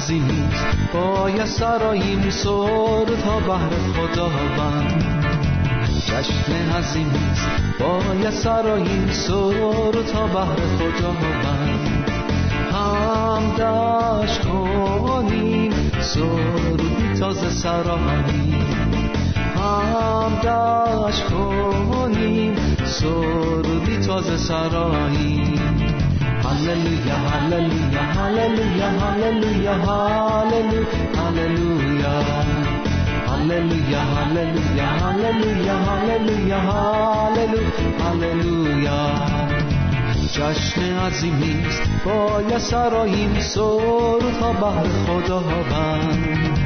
عظیمیست باید سراییم سر تا بهر خداوند. جشن عظیمیست باید سراییم سر تا بهر خداوند. هم دشت کنیم سرودی تازه سراییم هم دشت کنیم سرودی تازه سراییم Hallelujah, hallelujah, hallelujah, hallelujah, hallelujah, hallelujah. Hallelujah, hallelujah, hallelujah, hallelujah, hallelujah, hallelujah. جشن عظیم نیست با یه سراییم سر تا بر خداوند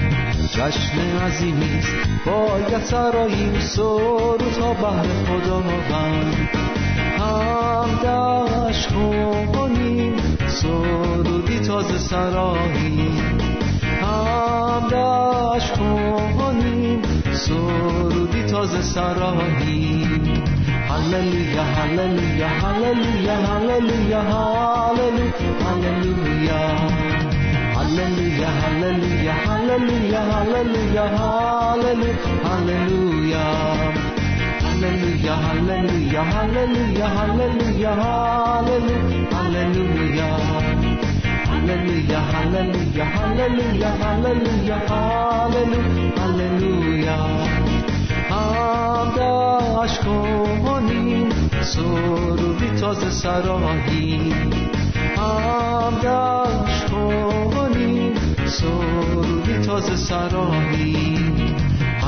جشن عظیم نیست با یه سراییم سر تا بر خداوند هم دشت کنیم سرودی تازه سرایی. هم دشت کنیم سرودی تازه سرایی. هللویا هللویا هللویا هللویا هللویا. هللویا هللویا هللویا هللویا هللویا هللویا. hallelujah, hallelujah, hallelujah, hallelujah, hallelujah, hallelujah. Hallelujah, hallelujah, hallelujah, hallelujah, hallelujah, hallelujah. تازه سراهی کنیم تازه سراهی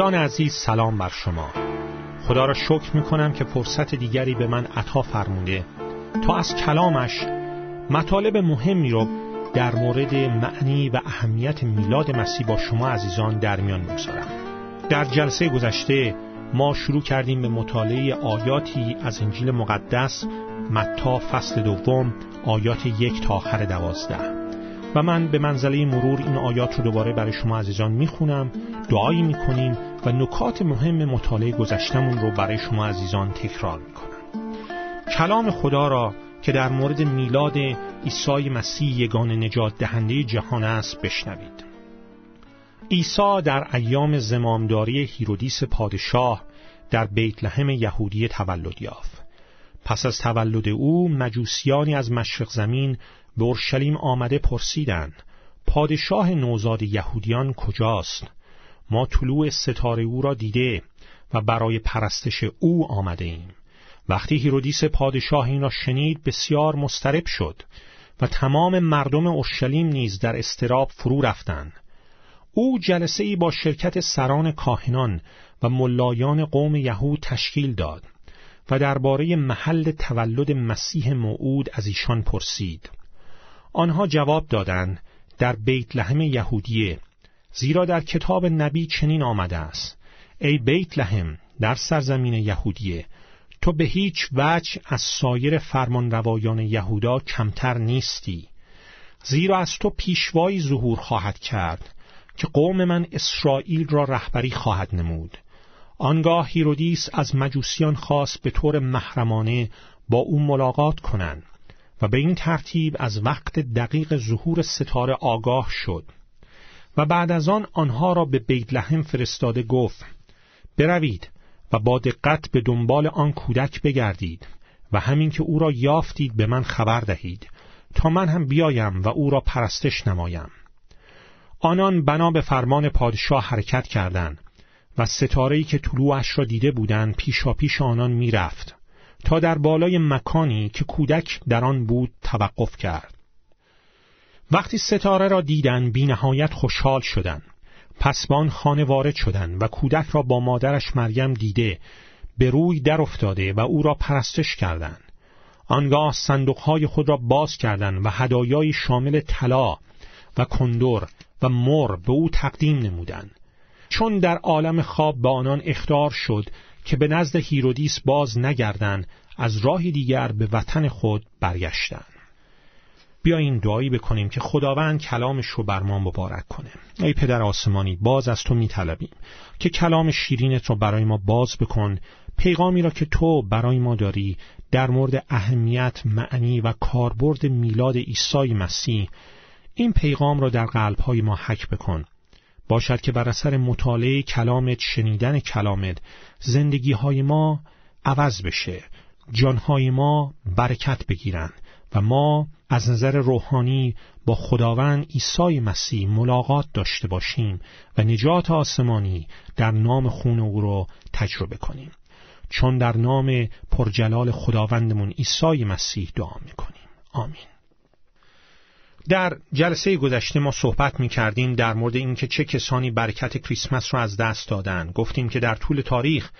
دوستان عزیز سلام بر شما. خدا را شکر می کنم که فرصت دیگری به من عطا فرموده. تا از کلامش مطالب مهمی رو در مورد معنی و اهمیت میلاد مسیح با شما عزیزان در میان بگذارم در جلسه گذشته ما شروع کردیم به مطالعه آیاتی از انجیل مقدس متا فصل دوم آیات یک تا آخر دوازده. و من به منزله مرور این آیات رو دوباره برای شما عزیزان می‌خونم دعایی می‌کنیم و نکات مهم مطالعه گذشتمون رو برای شما عزیزان تکرار می‌کنم. کلام خدا را که در مورد میلاد عیسی مسیح یگان نجات دهنده جهان است بشنوید. عیسی در ایام زمامداری هیرودیس پادشاه در بیت لحم یهودی تولد یافت. پس از تولد او مجوسیانی از مشرق زمین به اورشلیم آمده پرسیدند پادشاه نوزاد یهودیان کجاست؟ ما طلوع ستاره او را دیده و برای پرستش او آمده ایم وقتی هیرودیس پادشاه این را شنید بسیار مضطرب شد و تمام مردم اورشلیم نیز در اضطراب فرو رفتند. او جلسه ای با شرکت سران کاهنان و ملایان قوم یهود تشکیل داد و درباره محل تولد مسیح موعود از ایشان پرسید. آنها جواب دادند در بیت لحم یهودیه زیرا در کتاب نبی چنین آمده است ای بیت لحم در سرزمین یهودیه تو به هیچ وجه از سایر فرمانروایان یهودا کمتر نیستی زیرا از تو پیشوایی ظهور خواهد کرد که قوم من اسرائیل را رهبری خواهد نمود. آنگاه هیرودیس از مجوسیان خواست به طور محرمانه با او ملاقات کنند. و به این ترتیب از وقت دقیق ظهور ستاره آگاه شد و بعد از آن آنها را به بیت لحم فرستاده گفت بروید و با دقت به دنبال آن کودک بگردید و همین که او را یافتید به من خبر دهید تا من هم بیایم و او را پرستش نمایم. آنان بنا به فرمان پادشاه حرکت کردند و ستاره‌ای که طلوعش را دیده بودند پیشا پیش آنان می‌رفت. تا در بالای مکانی که کودک در آن بود توقف کرد. وقتی ستاره را دیدن بی نهایت خوشحال شدند پس به آن خانه وارد شدند و کودک را با مادرش مریم دیده به روی در افتاده و او را پرستش کردند. آنگاه صندوقهای خود را باز کردند و هدایای شامل طلا و کندور و مر به او تقدیم نمودند. چون در عالم خواب به آنان اختار شد که به نزد هیرودیس باز نگردند از راهی دیگر به وطن خود برگشتند. بیاییم دعایی بکنیم که خداوند کلامش رو بر ما مبارک کنه. ای پدر آسمانی باز از تو میطلبیم که کلام شیرینت رو برای ما باز بکن پیغامی را که تو برای ما داری در مورد اهمیت معنی و کاربرد میلاد عیسی مسیح این پیغام را در قلبهای ما حک بکن. باشد که بر اثر مطالعه کلامت شنیدن کلامت زندگی های ما عوض بشه جانهای ما برکت بگیرند و ما از نظر روحانی با خداوند عیسی مسیح ملاقات داشته باشیم و نجات آسمانی در نام خون او را تجربه کنیم. چون در نام پرجلال خداوندمون عیسی مسیح دعا می‌کنیم. آمین. در جلسه گذشته ما صحبت می کردیم در مورد اینکه چه کسانی برکت کریسمس را از دست دادن. گفتیم که در طول تاریخ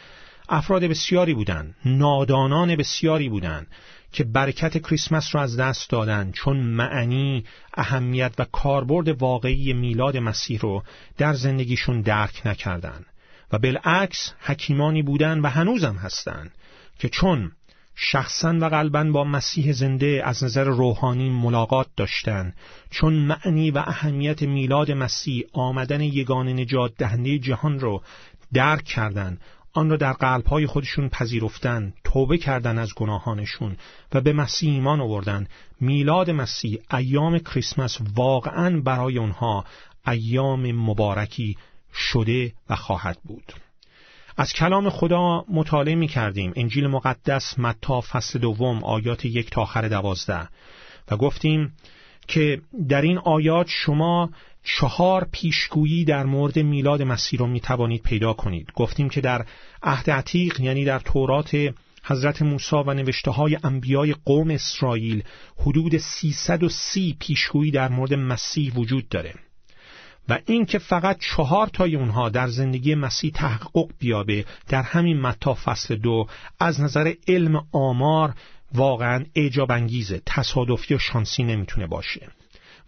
افراد بسیاری بودند نادانان بسیاری بودند که برکت کریسمس را از دست دادند چون معنی اهمیت و کاربرد واقعی میلاد مسیح رو در زندگیشون درک نکردند و بالعکس حکیمانی بودند و هنوزم هستند که چون شخصا و قلبا با مسیح زنده از نظر روحانی ملاقات داشتند چون معنی و اهمیت میلاد مسیح آمدن یگان نجات دهنده جهان رو درک کردند آن را در قلبهای خودشون پذیرفتن توبه کردن از گناهانشون و به مسیح ایمان آوردن. میلاد مسیح ایام کریسمس واقعا برای اونها ایام مبارکی شده و خواهد بود. از کلام خدا مطالعه می کردیم انجیل مقدس متا فصل دوم آیات یک تا آخر دوازده. و گفتیم که در این آیات شما چهار پیشگویی در مورد میلاد مسیح رو می توانید پیدا کنید. گفتیم که در عهد عتیق یعنی در تورات حضرت موسی و نوشته های انبیای قوم اسرائیل حدود 330 پیشگویی در مورد مسیح وجود داره. و اینکه فقط چهار تای اونها در زندگی مسیح تحقق بیابه در همین متا فصل دو از نظر علم آمار واقعا اعجاب انگیزه تصادفی و شانسی نمی‌تونه باشه.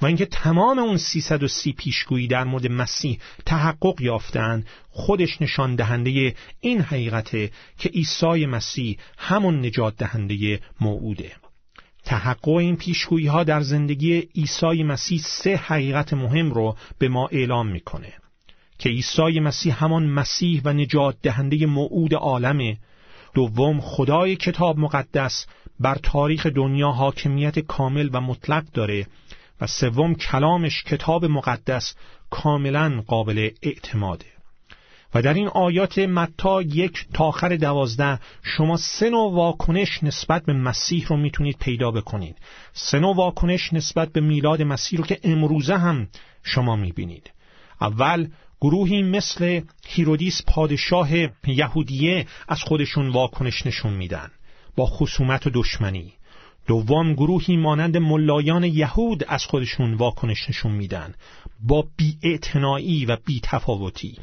و اینکه تمام اون 330 پیشگویی در مورد مسیح تحقق یافتن خودش نشان دهنده این حقیقته که عیسی مسیح همون نجات دهنده موعوده. تحقق این پیشگویی ها در زندگی عیسی مسیح سه حقیقت مهم رو به ما اعلام می‌کنه که عیسی مسیح همان مسیح و نجات دهنده موعود عالمه دوم خدای کتاب مقدس بر تاریخ دنیا حاکمیت کامل و مطلق داره و سوم کلامش کتاب مقدس کاملا قابل اعتماده. و در این آیات متا یک تا آخر دوازده شما سه نوع واکنش نسبت به مسیح رو می‌تونید پیدا بکنید. سه نوع واکنش نسبت به میلاد مسیح رو که امروزه هم شما می‌بینید. اول گروهی مثل هیرودیس پادشاه یهودیه از خودشون واکنش نشون میدن با خصومت و دشمنی. دوم گروهی مانند ملایان یهود از خودشون واکنش نشون میدن با بیاعتنایی و بیتفاوتی.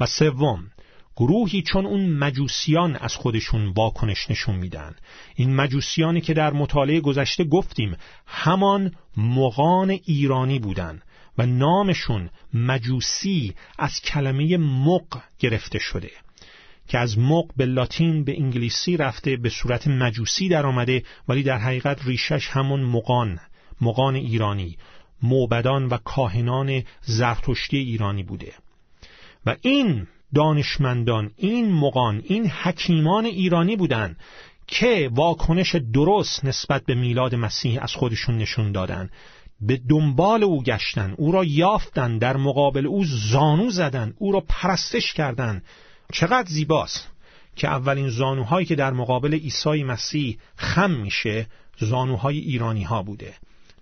و سوم گروهی چون اون مجوسیان از خودشون واکنش نشون میدن. این مجوسیانی که در مطالعه گذشته گفتیم همان مغان ایرانی بودن و نامشون مجوسی از کلمه مق گرفته شده که از مق به لاتین به انگلیسی رفته به صورت مجوسی در آمده ولی در حقیقت ریشش همون مقان مقان ایرانی موبدان و کاهنان زرتشتی ایرانی بوده. و این دانشمندان این مقان این حکیمان ایرانی بودند که واکنش درست نسبت به میلاد مسیح از خودشون نشون دادن. به دنبال او گشتن او را یافتن در مقابل او زانو زدن او را پرستش کردند چقدر زیباست که اولین زانوهایی که در مقابل عیسی مسیح خم میشه زانوهای ایرانی ها بوده.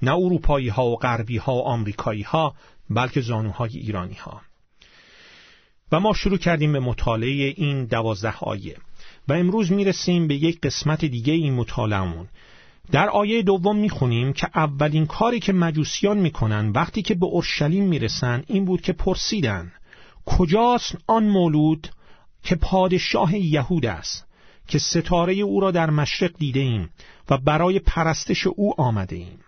نه اروپایی ها و غربی ها و آمریکایی ها بلکه زانوهای ایرانی ها و ما شروع کردیم به مطالعه این دوازده آیه. و امروز می‌رسیم به یک قسمت دیگه این مطالعهمون. در آیه دوم می‌خونیم که اولین کاری که مجوسیان می‌کنن وقتی که به اورشلیم می‌رسن این بود که پرسیدن کجاست آن مولود که پادشاه یهود است که ستاره او را در مشرق دیده ایم و برای پرستش او آمده ایم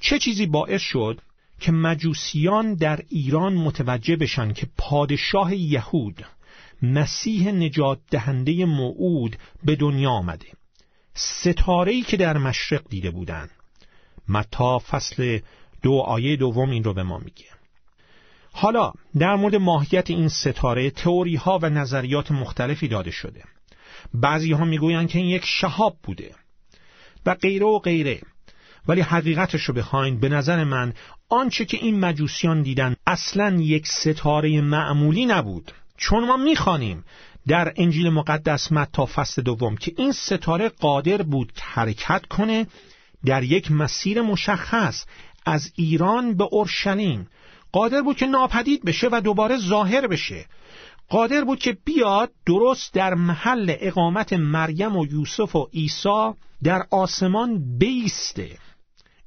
چه چیزی باعث شد که مجوسیان در ایران متوجه بشن که پادشاه یهود مسیح نجات دهنده موعود به دنیا آمده. ستاره‌ای که در مشرق دیده بودند متا فصل دو آیه دوم این رو به ما میگه. حالا در مورد ماهیت این ستاره تئوری ها و نظریات مختلفی داده شده. بعضی ها می‌گویند که این یک شهاب بوده و غیره و غیره. ولی حقیقتش رو بخواین به نظر من آنچه که این مجوسیان دیدن اصلا یک ستاره معمولی نبود. چون ما می‌خوانیم در انجیل مقدس متا فصل دوم که این ستاره قادر بود حرکت کنه در یک مسیر مشخص از ایران به اورشلیم. قادر بود که ناپدید بشه و دوباره ظاهر بشه. قادر بود که بیاد درست در محل اقامت مریم و یوسف و عیسی در آسمان بیسته.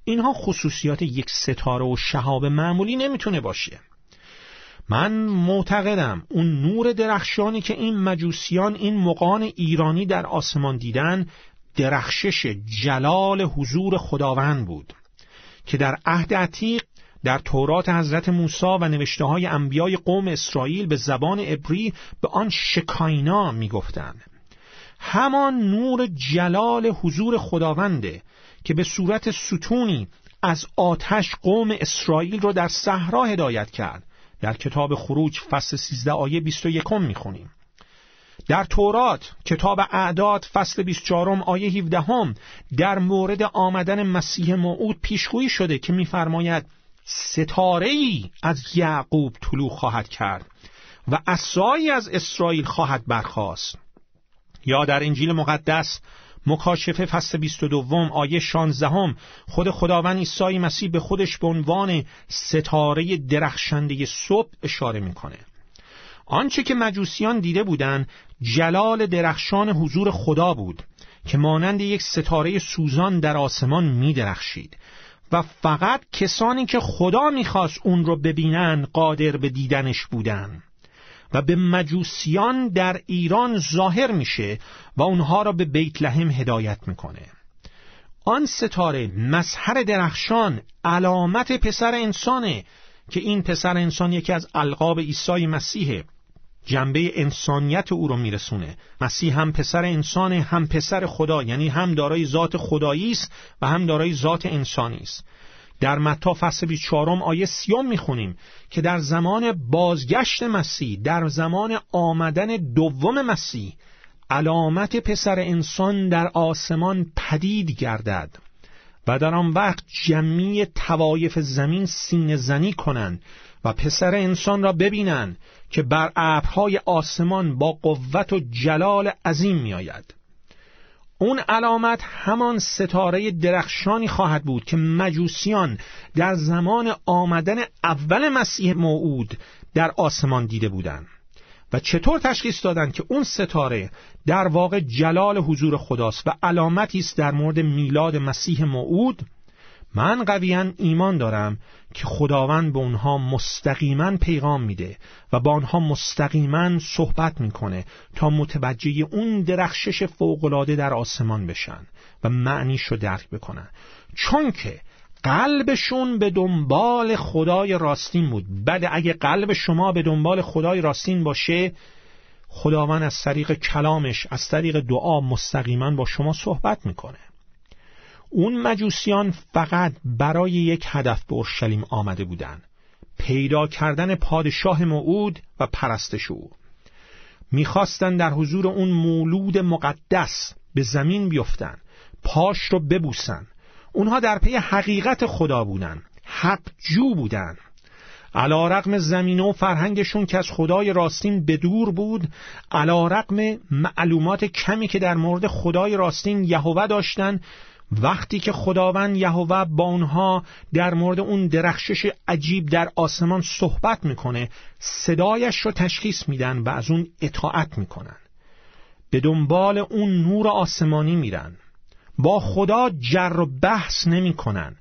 اینها خصوصیات یک ستاره و شهاب معمولی نمی‌تونه باشه. من معتقدم اون نور درخشانی که این مجوسیان این مقان ایرانی در آسمان دیدن درخشش جلال حضور خداوند بود که در عهد عتیق در تورات حضرت موسی و نوشته های انبیای قوم اسرائیل به زبان عبری به آن شکاینا می‌گفتند. همان نور جلال حضور خداونده که به صورت ستونی از آتش قوم اسرائیل را در صحرا هدایت کرد. در کتاب خروج فصل 13 آیه 21 می‌خونیم. در تورات کتاب اعداد فصل 24 آیه 17 در مورد آمدن مسیح موعود پیشگویی شده که میفرماید ستاره ای از یعقوب طلوع خواهد کرد و اسایی از اسرائیل خواهد برخاست. یا در انجیل مقدس مکاشفه فصل 22 آیه 16 خود خداوند عیسی مسیح به خودش به عنوان ستاره درخشنده صبح اشاره می‌کنه. آنچه که مجوسیان دیده بودند جلال درخشان حضور خدا بود که مانند یک ستاره سوزان در آسمان می درخشید و فقط کسانی که خدا می‌خواست اون رو ببینن قادر به دیدنش بودن و به مجوسیان در ایران ظاهر میشه و اونها را به بیت لحم هدایت می‌کنه. آن ستاره مظهر درخشان علامت پسر انسانه که این پسر انسان یکی از القاب عیسی مسیحه جنبه انسانیت او رو میرسونه. مسیح هم پسر انسانه هم پسر خدا یعنی هم دارای ذات خدایی است و هم دارای ذات انسانی است در متا فصل 24 آیه سیوم می‌خونیم که در زمان بازگشت مسیح در زمان آمدن دوم مسیح علامت پسر انسان در آسمان پدید گردد و در آن وقت جمعی توایف زمین سینه زنی کنند و پسر انسان را ببینند که بر ابرهای آسمان با قوت و جلال عظیم میآید. اون علامت همان ستاره درخشانی خواهد بود که مجوسیان در زمان آمدن اول مسیح موعود در آسمان دیده بودند و چطور تشخیص دادند که اون ستاره در واقع جلال حضور خداست و علامتی است در مورد میلاد مسیح موعود من قویا ایمان دارم که خداوند به اونها مستقیما پیغام میده و با آنها مستقیما صحبت می‌کنه تا متوجه اون درخشش فوقالعاده در آسمان بشن و معنیش رو درک بکنن. چون که قلبشون به دنبال خدای راستین بود. بعد اگه قلب شما به دنبال خدای راستین باشه خداوند از طریق کلامش از طریق دعا مستقیما با شما صحبت می‌کنه. اون مجوسیان فقط برای یک هدف به اورشلیم آمده بودند. پیدا کردن پادشاه موعود و پرستش او می‌خواستند در حضور اون مولود مقدس به زمین بیفتن پاش رو ببوسن. اونها در پی حقیقت خدا بودن حق جو بودن علا رقم زمین و فرهنگشون که از خدای راستین به دور بود علا رقم معلومات کمی که در مورد خدای راستین یهوه داشتن وقتی که خداوند یهوه با اونها در مورد اون درخشش عجیب در آسمان صحبت می‌کنه صدایش رو تشخیص میدن و از اون اطاعت می‌کنن. به دنبال اون نور آسمانی میرن. با خدا جر و بحث نمی‌کنن.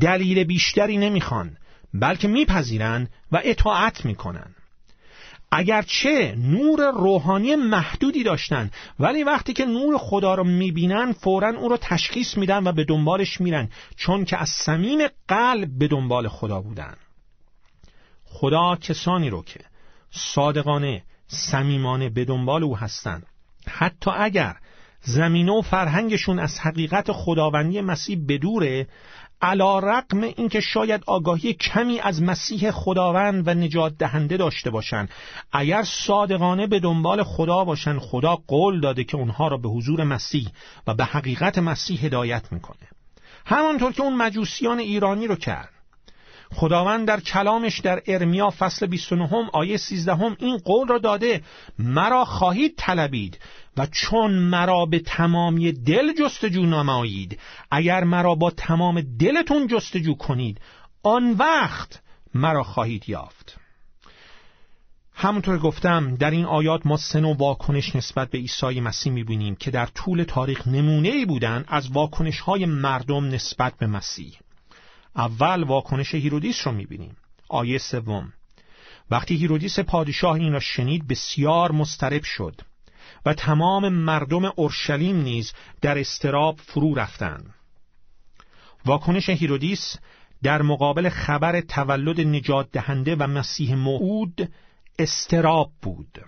دلیل بیشتری نمی‌خوان بلکه میپذیرن و اطاعت می‌کنن. اگرچه نور روحانی محدودی داشتن ولی وقتی که نور خدا رو می‌بینن فورا او رو تشخیص میدن و به دنبالش میرن چون که از صمیم قلب به دنبال خدا بودن. خدا کسانی رو که صادقانه صمیمانه به دنبال او هستند حتی اگر زمینه و فرهنگشون از حقیقت خداوندی مسیح بدوره علا رقم اینکه شاید آگاهی کمی از مسیح خداوند و نجات دهنده داشته باشند. اگر صادقانه به دنبال خدا باشند خدا قول داده که اونها را به حضور مسیح و به حقیقت مسیح هدایت می‌کنه. همانطور که اون مجوسیان ایرانی رو کرد. خداوند در کلامش در ارمیا فصل 29 آیه 13 این قول را داده مرا خواهید طلبید و چون مرا به تمامی دل جستجو نمایید اگر مرا با تمام دلتون جستجو کنید آن وقت مرا خواهید یافت. همونطور گفتم در این آیات ما سه نوع واکنش نسبت به عیسی مسیح می‌بینیم که در طول تاریخ نمونه ای بودن از واکنش های مردم نسبت به مسیح. اول واکنش هیرودیس رو می‌بینیم. آیه سوم. وقتی هیرودیس پادشاه این را شنید بسیار مضطرب شد. و تمام مردم اورشلیم نیز در اضطراب فرو رفتند واکنش هیرودیس در مقابل خبر تولد نجات دهنده و مسیح موعود اضطراب بود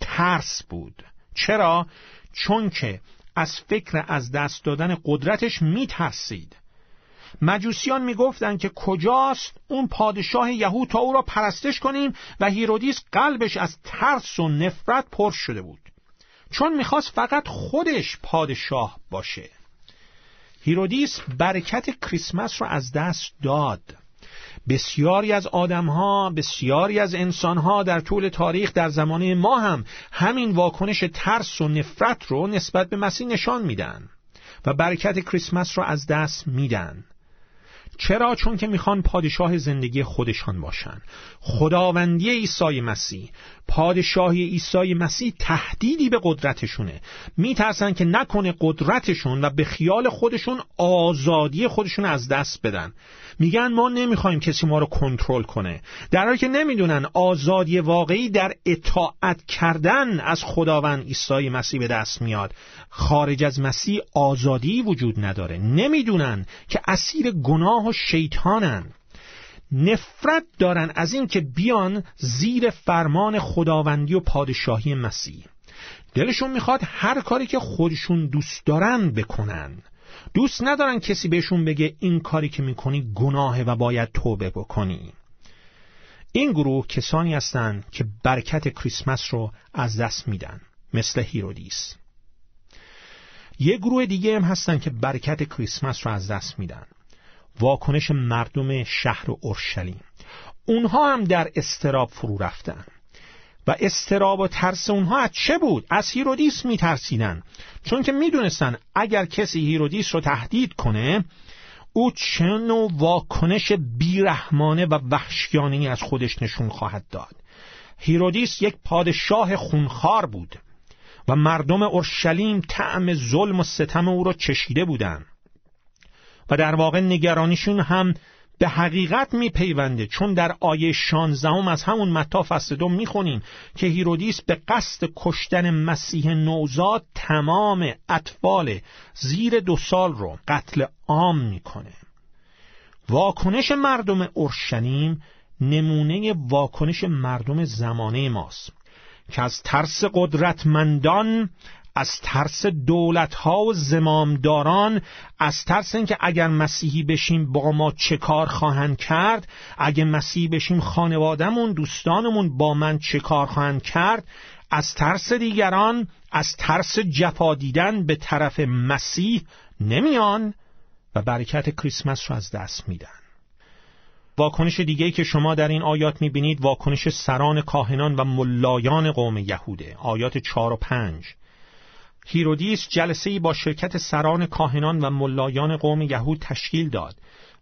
ترس بود. چرا؟ چون که از فکر از دست دادن قدرتش میترسید. مجوسیان می‌گفتند که کجاست اون پادشاه یهود تا او را پرستش کنیم و هیرودیس قلبش از ترس و نفرت پر شده بود. چون می‌خواست فقط خودش پادشاه باشه. هیرودیس برکت کریسمس رو از دست داد. بسیاری از آدمها بسیاری از انسانها در طول تاریخ در زمانه ما هم همین واکنش ترس و نفرت رو نسبت به مسیح نشان میدن و برکت کریسمس رو از دست میدن. چرا؟ چون که می‌خوان پادشاه زندگی خودشان باشن. خداوندی عیسی مسیح پادشاهی عیسی مسیح تهدیدی به قدرتشونه. میترسن که نکنه قدرتشون و به خیال خودشون آزادی خودشون از دست بدن. میگن ما نمی‌خوایم کسی ما رو کنترل کنه. در حالی که نمی‌دونن آزادی واقعی در اطاعت کردن از خداوند عیسی مسیح به دست میاد. خارج از مسیح آزادی وجود نداره. نمی‌دونن که اسیر گناه و شیطانن. نفرت دارن از این که بیان زیر فرمان خداوندی و پادشاهی مسیح. دلشون می‌خواد هر کاری که خودشون دوست دارن بکنن. دوست ندارن کسی بهشون بگه این کاری که می‌کنی گناهه و باید توبه بکنی. این گروه کسانی هستند که برکت کریسمس رو از دست میدن مثل هیرودیس. یه گروه دیگه هم هستن که برکت کریسمس رو از دست میدن. واکنش مردم شهر اورشلیم. اونها هم در اضطراب فرو رفتن. و اضطراب و ترس اونها از چه بود؟ از هیرودیس میترسیدن. چون که می‌دونستن اگر کسی هیرودیس رو تهدید کنه او چه نوع واکنش بیرحمانه و وحشیانه از خودش نشون خواهد داد. هیرودیس یک پادشاه خونخوار بود و مردم اورشلیم طعم ظلم و ستم او را چشیده بودند. و در واقع نگرانیشون هم به حقیقت میپیونده. چون در آیه 16 از همون متی فصل دوم می‌خونیم که هیرودیس به قصد کشتن مسیح نوزاد تمام اطفال زیر دو سال رو قتل عام می‌کنه. واکنش مردم اورشلیم نمونه واکنش مردم زمانه ماست که از ترس قدرتمندان از ترس دولت ها و زمامداران از ترس اینکه اگر مسیحی بشیم با ما چه کار خواهند کرد اگر مسیحی بشیم خانوادهمون دوستانمون با من چه کار خواهند کرد از ترس دیگران از ترس جفا دیدن به طرف مسیح نمیان و برکت کریسمس رو از دست میدن. واکنش دیگه که شما در این آیات می‌بینید واکنش سران کاهنان و ملایان قوم یهوده. آیات چار و پنج. هیرودیس جلسه با شرکت سران کاهنان و ملایان قوم یهود تشکیل داد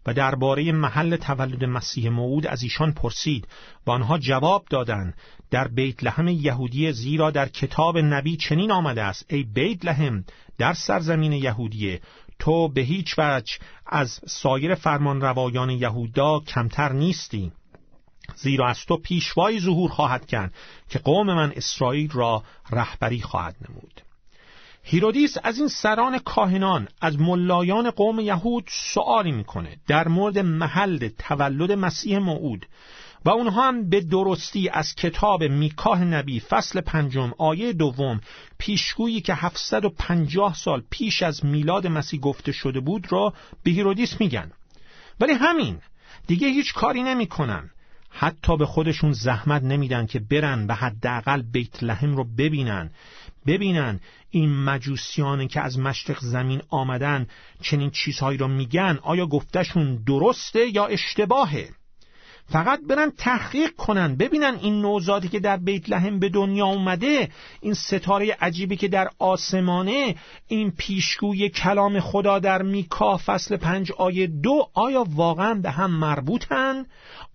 و درباره محل تولد مسیح موعود از ایشان پرسید و آنها جواب دادند در بیت لحم یهودیه زیرا در کتاب نبی چنین آمده است ای بیت لحم در سرزمین یهودیه تو به هیچ وجه از سایر فرمان روایان یهودا کمتر نیستی زیرا از تو پیشوایی ظهور خواهد کرد که قوم من اسرائیل را رهبری خواهد نمود. هیرودیس از این سران کاهنان از ملایان قوم یهود سوالی می‌کنه در مورد محل تولد مسیح موعود و اونها هم به درستی از کتاب میکاه نبی فصل پنجم آیه دوم پیشگویی که 750 سال پیش از میلاد مسیح گفته شده بود را به هیرودیس میگن. ولی همین دیگه هیچ کاری نمی‌کنن. حتی به خودشون زحمت نمیدن که برن و حداقل بیت لحم رو ببینن. ببینن این مجوسیانی که از مشرق زمین آمدن چنین چیزهایی رو میگن آیا گفتشون درسته یا اشتباهه فقط برن تحقیق کنن ببینن این نوزادی که در بیت لحم به دنیا اومده این ستاره عجیبی که در آسمانه این پیشگوی کلام خدا در میکا فصل پنج آیه دو آیا واقعا به هم مربوطن؟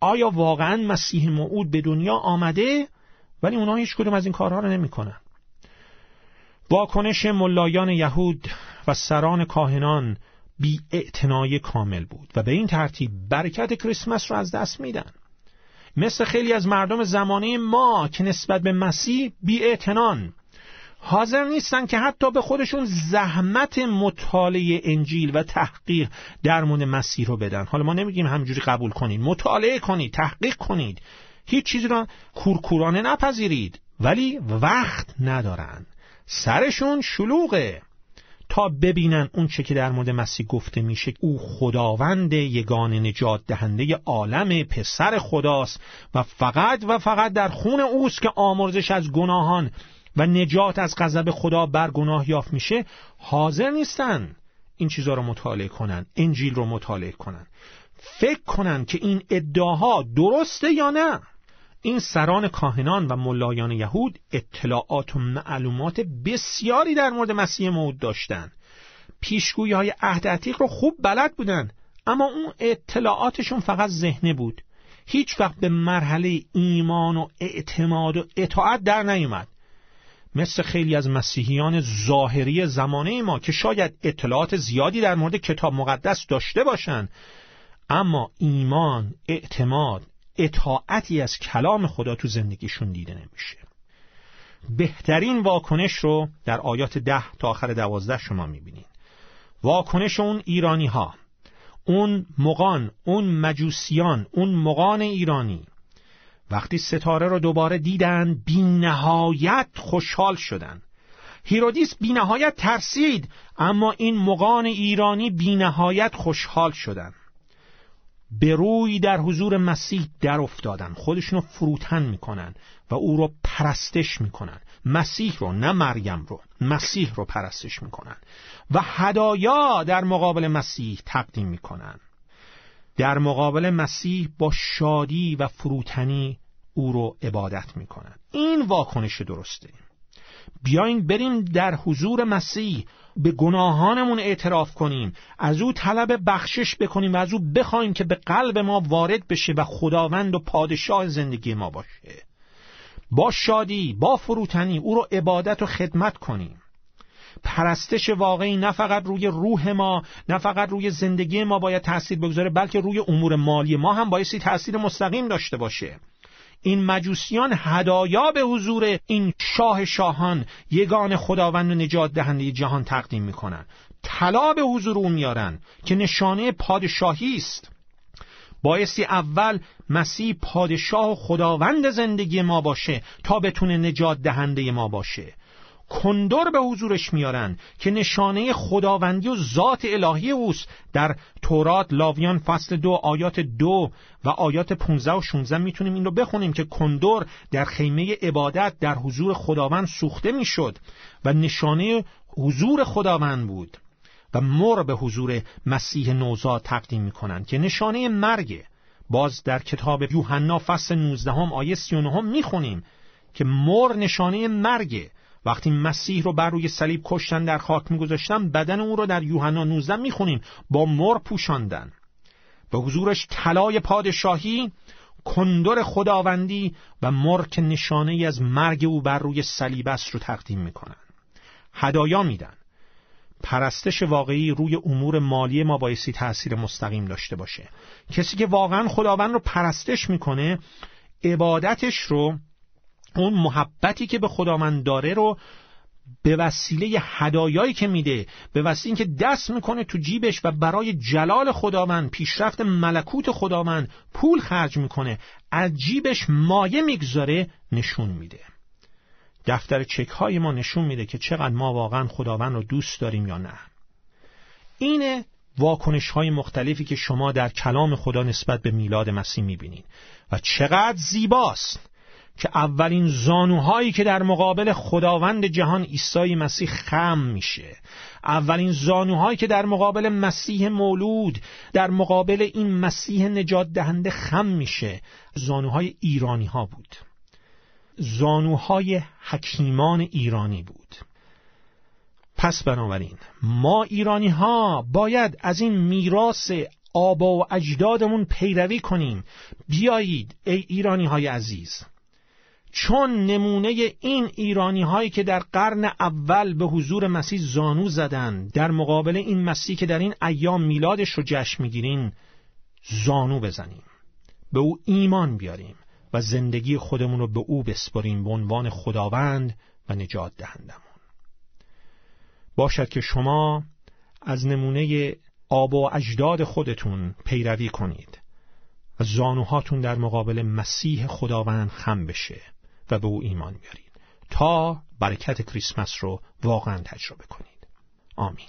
آیا واقعا مسیح موعود به دنیا آمده؟ ولی اونا هیچ کدوم از این کارها رو نمی‌کنن. واکنش ملایان یهود و سران کاهنان بی کامل بود و به این ترتیب برکت کریسمس رو از دست میدن. مثل خیلی از مردم زمانه ما که نسبت به مسیح بی حاضر نیستن که حتی به خودشون زحمت مطالعه انجیل و تحقیق در مورد مسیح رو بدن. حالا ما نمیگیم همجوری قبول کنید مطالعه کنید تحقیق کنید. هیچ چیزی را کورکورانه نپذیرید. ولی وقت ندارن. سرشون شلوغه. تا ببینن اون چه که در مورد مسیح گفته میشه او خداوند یگان نجات دهنده عالم پسر خداست و فقط و فقط در خون اوست که آمرزش از گناهان و نجات از غضب خدا بر گناه یافت میشه. حاضر نیستن این چیزها رو مطالعه کنن انجیل رو مطالعه کنن. فکر کنن که این ادعاها درسته یا نه. این سران کاهنان و ملایان یهود اطلاعات و معلومات بسیاری در مورد مسیح موعود داشتند. پیشگویی های عهد عتیق رو خوب بلد بودن اما اون اطلاعاتشون فقط ذهنه بود. هیچ وقت به مرحله ایمان و اعتماد و اطاعت در نیومد. مثل خیلی از مسیحیان ظاهری زمانه ما که شاید اطلاعات زیادی در مورد کتاب مقدس داشته باشند. اما ایمان، اعتماد، اطاعتی از کلام خدا تو زندگیشون دیده نمیشه. بهترین واکنش رو در آیات ده تا آخر دوازده شما می‌بینید واکنش اون ایرانی ها اون مغان اون مجوسیان اون مغان ایرانی. وقتی ستاره رو دوباره دیدن بی نهایت خوشحال شدن. هیرودیس بی نهایت ترسید اما این مغان ایرانی بی نهایت خوشحال شدن. به روی در حضور مسیح در افتادن. خودشونو فروتن می‌کنن و او رو پرستش می‌کنن. مسیح رو نه مریم رو. مسیح رو پرستش می‌کنن. و هدایا در مقابل مسیح تقدیم می‌کنن. در مقابل مسیح با شادی و فروتنی او رو عبادت می‌کنن. این واکنش درسته. بیاین بریم در حضور مسیح. به گناهانمون اعتراف کنیم. از او طلب بخشش بکنیم و از او بخوایم که به قلب ما وارد بشه و خداوند و پادشاه زندگی ما باشه. با شادی با فروتنی او رو عبادت و خدمت کنیم. پرستش واقعی نه فقط روی روح ما نه فقط روی زندگی ما باید تاثیر بگذاره بلکه روی امور مالی ما هم بایستی تاثیر مستقیم داشته باشه. این مجوسیان هدایا به حضور این شاه شاهان یگان خداوند و نجات دهنده جهان تقدیم می‌کنن. طلا به حضور او میارن که نشانه پادشاهی است. بایستی اول مسیح پادشاه و خداوند زندگی ما باشه تا بتونه نجات دهنده ما باشه. کندور به حضورش میارن که نشانه خداوندی و ذات الهی اوست. در تورات لاویان فصل دو آیات دو و آیات 15 و 16 می‌تونیم این رو بخونیم که کندور در خیمه عبادت در حضور خداوند سوخته می‌شد و نشانه حضور خداوند بود و مر به حضور مسیح نوزاد تقدیم می‌کنن که نشانه مرگه باز در کتاب یوحنا فصل 19 هم آیه 39 هم می‌خونیم که مر نشانه مرگه وقتی مسیح رو بر روی صلیب کشتن در خاک میگذاشتن بدن او رو در یوحنا 19 می‌خونیم. با مر پوشاندن. به حضورش طلای پادشاهی کندر خداوندی و مرک نشانه ای از مرگ او بر روی صلیب است رو تقدیم می‌کنن. هدایا میدن. پرستش واقعی روی امور مالی ما بایستی تأثیر مستقیم داشته باشه. کسی که واقعا خداوند رو پرستش می‌کنه عبادتش رو اون محبتی که به خداوند داره رو به وسیله هدایایی که میده به وسیله اینکه دست می‌کنه تو جیبش و برای جلال خداوند پیشرفت ملکوت خداوند پول خرج می‌کنه از جیبش مایه می‌گذاره نشون میده. دفتر چک های ما نشون میده که چقدر ما واقعا خداوند رو دوست داریم یا نه. اینه واکنش های مختلفی که شما در کلام خدا نسبت به میلاد مسیح می‌بینید و چقدر زیباست. که اولین زانوهایی که در مقابل خداوند جهان عیسی مسیح خم میشه. اولین زانوهایی که در مقابل مسیح مولود در مقابل این مسیح نجات دهنده خم میشه زانوهای ایرانی ها بود. زانوهای حکیمان ایرانی بود. پس بنابراین ما ایرانی ها باید از این میراث آبا و اجدادمون پیروی کنیم. بیایید ای ایرانی های عزیز. چون نمونه این ایرانی هایی که در قرن اول به حضور مسیح زانو زدن در مقابل این مسیح که در این ایام میلادش رو جشن می‌گیرین زانو بزنیم. به او ایمان بیاریم و زندگی خودمون رو به او بسپریم به عنوان خداوند و نجات دهندمون باشد که شما از نمونه آب و اجداد خودتون پیروی کنید و زانوهاتون در مقابل مسیح خداوند خم بشه. و به او ایمان بیارید تا برکت کریسمس رو واقعا تجربه کنید. آمین.